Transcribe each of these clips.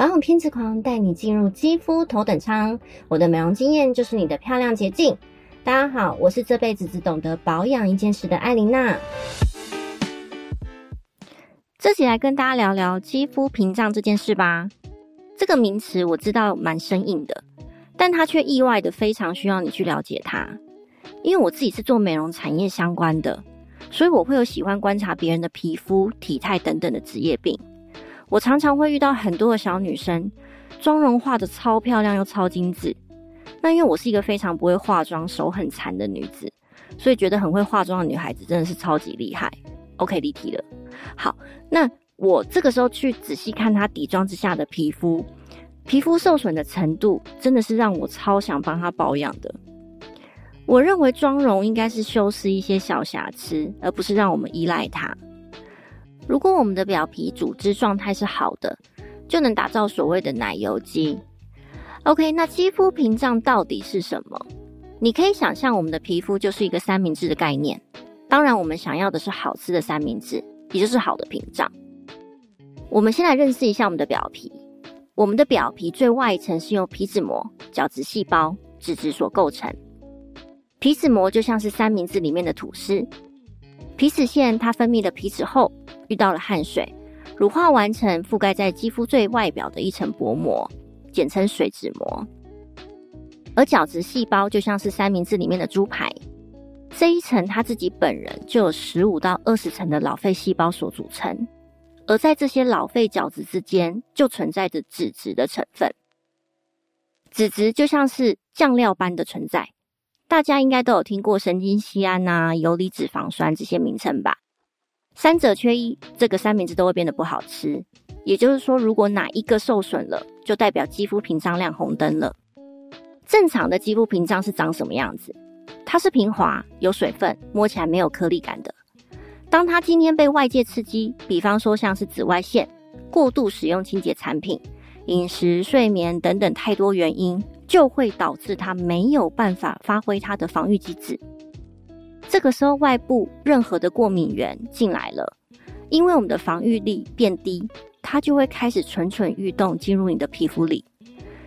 保养偏执狂带你进入肌肤头等舱，我的美容经验就是你的漂亮捷径。大家好，我是这辈子只懂得保养一件事的艾琳娜。这期来跟大家聊聊肌肤屏障这件事吧。这个名词我知道蛮生硬的，但它却意外的非常需要你去了解它。因为我自己是做美容产业相关的，所以我会有喜欢观察别人的皮肤、体态等等的职业病。我常常会遇到很多的小女生，妆容化的超漂亮又超精致。那因为我是一个非常不会化妆、手很残的女子，所以觉得很会化妆的女孩子真的是超级厉害。OK，离题了。好，那我这个时候去仔细看她底妆之下的皮肤，皮肤受损的程度，真的是让我超想帮她保养的。我认为妆容应该是修饰一些小瑕疵，而不是让我们依赖它。如果我们的表皮组织状态是好的，就能打造所谓的奶油肌。OK，那肌肤屏障到底是什么？你可以想象我们的皮肤就是一个三明治的概念。当然，我们想要的是好吃的三明治，也就是好的屏障。我们先来认识一下我们的表皮。我们的表皮最外层是由皮脂膜、角质细胞、脂质所构成。皮脂膜就像是三明治里面的吐司，皮脂腺它分泌的皮脂后。遇到了汗水，乳化完成，覆盖在肌肤最外表的一层薄膜，简称水脂膜。而角质细胞就像是三明治里面的猪排，这一层它自己本人就有十五到二十层的老废细胞所组成，而在这些老废角质之间，就存在着脂质的成分。脂质就像是酱料般的存在，大家应该都有听过神经酰胺啊、游离脂肪酸这些名称吧？三者缺一，这个三明治都会变得不好吃。也就是说，如果哪一个受损了，就代表肌肤屏障亮红灯了。正常的肌肤屏障是长什么样子？它是平滑、有水分、摸起来没有颗粒感的。当它今天被外界刺激，比方说像是紫外线、过度使用清洁产品、饮食、睡眠等等太多原因，就会导致它没有办法发挥它的防御机制。这个时候，外部任何的过敏源进来了，因为我们的防御力变低，它就会开始蠢蠢欲动进入你的皮肤里，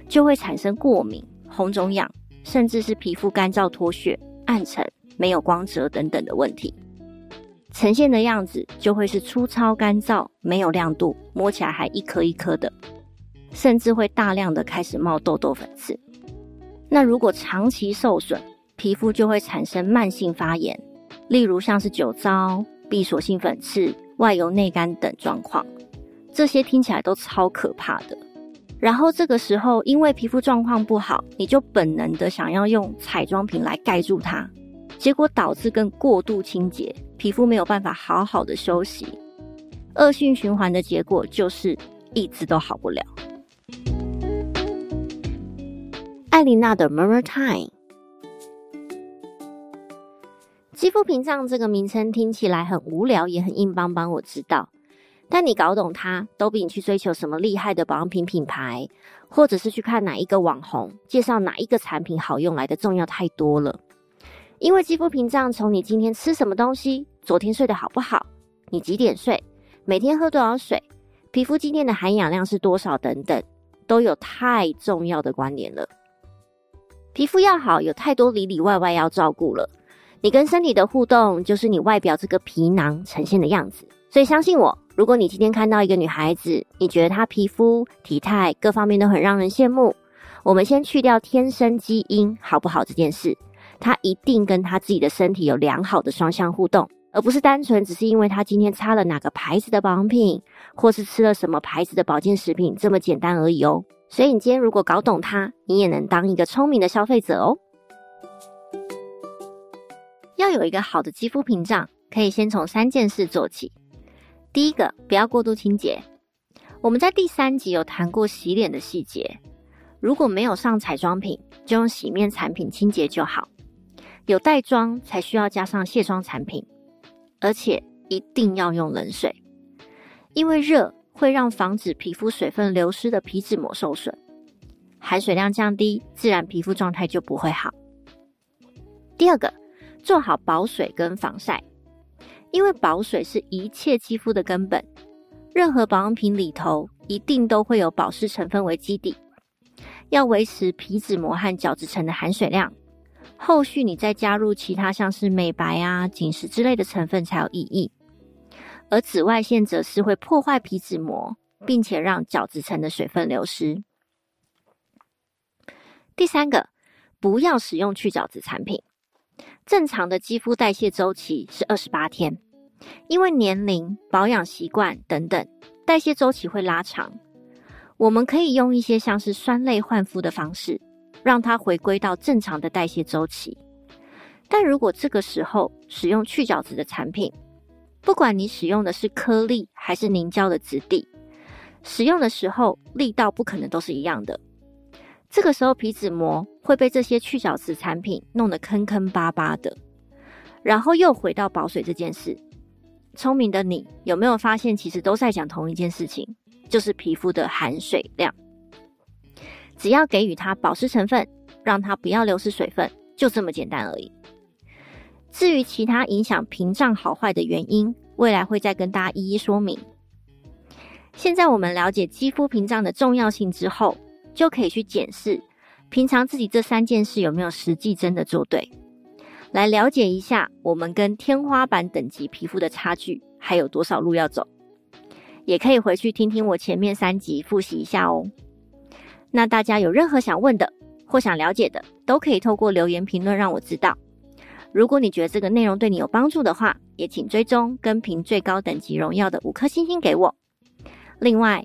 就会产生过敏、红肿痒，甚至是皮肤干燥脱屑、暗沉、没有光泽等等的问题。呈现的样子就会是粗糙、干燥、没有亮度，摸起来还一颗一颗的，甚至会大量的开始冒痘痘、粉刺。那如果长期受损，皮肤就会产生慢性发炎，例如像是酒糟、闭锁性粉刺、外油内干等状况，这些听起来都超可怕的。然后这个时候，因为皮肤状况不好，你就本能的想要用彩妆品来盖住它，结果导致更过度清洁，皮肤没有办法好好的休息，恶性循环的结果就是一直都好不了。艾琳娜的 Mirror Time。肌肤屏障这个名称听起来很无聊，也很硬邦邦，我知道。但你搞懂它，都比你去追求什么厉害的保养品品牌，或者是去看哪一个网红介绍哪一个产品好用来的重要太多了。因为肌肤屏障从你今天吃什么东西，昨天睡得好不好，你几点睡，每天喝多少水，皮肤今天的含氧量是多少等等，都有太重要的关联了。皮肤要好，有太多里里外外要照顾了。你跟身体的互动，就是你外表这个皮囊呈现的样子。所以相信我，如果你今天看到一个女孩子，你觉得她皮肤、体态各方面都很让人羡慕，我们先去掉天生基因好不好这件事，她一定跟她自己的身体有良好的双向互动，而不是单纯只是因为她今天擦了哪个牌子的保养品，或是吃了什么牌子的保健食品这么简单而已哦。所以你今天如果搞懂它，你也能当一个聪明的消费者哦。要有一个好的肌肤屏障，可以先从三件事做起。第一个，不要过度清洁。我们在第三集有谈过洗脸的细节，如果没有上彩妆品，就用洗面产品清洁就好。有带妆才需要加上卸妆产品，而且一定要用冷水，因为热会让防止皮肤水分流失的皮脂膜受损，含水量降低，自然皮肤状态就不会好。第二个。做好保水跟防晒，因为保水是一切肌肤的根本。任何保养品里头一定都会有保湿成分为基底，要维持皮脂膜和角质层的含水量。后续你再加入其他像是美白啊、紧实之类的成分才有意义。而紫外线则是会破坏皮脂膜，并且让角质层的水分流失。第三个，不要使用去角质产品。正常的肌肤代谢周期是二十八天，因为年龄、保养习惯等等，代谢周期会拉长。我们可以用一些像是酸类焕肤的方式，让它回归到正常的代谢周期。但如果这个时候使用去角质的产品，不管你使用的是颗粒还是凝胶的质地，使用的时候力道不可能都是一样的。这个时候皮脂膜会被这些去角质产品弄得坑坑巴巴的，然后又回到保水这件事。聪明的你有没有发现，其实都在讲同一件事情，就是皮肤的含水量。只要给予它保湿成分，让它不要流失水分，就这么简单而已。至于其他影响屏障好坏的原因，未来会再跟大家一一说明。现在我们了解肌肤屏障的重要性之后。就可以去检视平常自己这三件事有没有实际真的做对，来了解一下我们跟天花板等级皮肤的差距还有多少路要走。也可以回去听听我前面三集复习一下哦。那大家有任何想问的或想了解的，都可以透过留言评论让我知道。如果你觉得这个内容对你有帮助的话，也请追踪跟评最高等级荣耀的五颗星星给我。另外。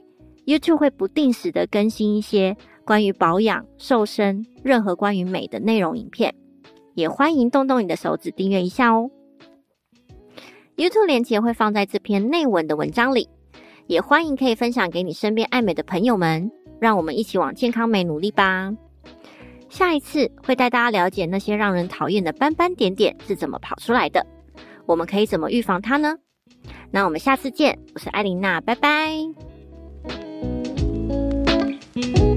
YouTube 会不定时的更新一些关于保养、瘦身、任何关于美的内容影片，也欢迎动动你的手指订阅一下哦。YouTube 链接会放在这篇内文的文章里，也欢迎可以分享给你身边爱美的朋友们，让我们一起往健康美努力吧。下一次会带大家了解那些让人讨厌的斑斑点点是怎么跑出来的，我们可以怎么预防它呢？那我们下次见，我是艾琳娜，拜拜。Thank you.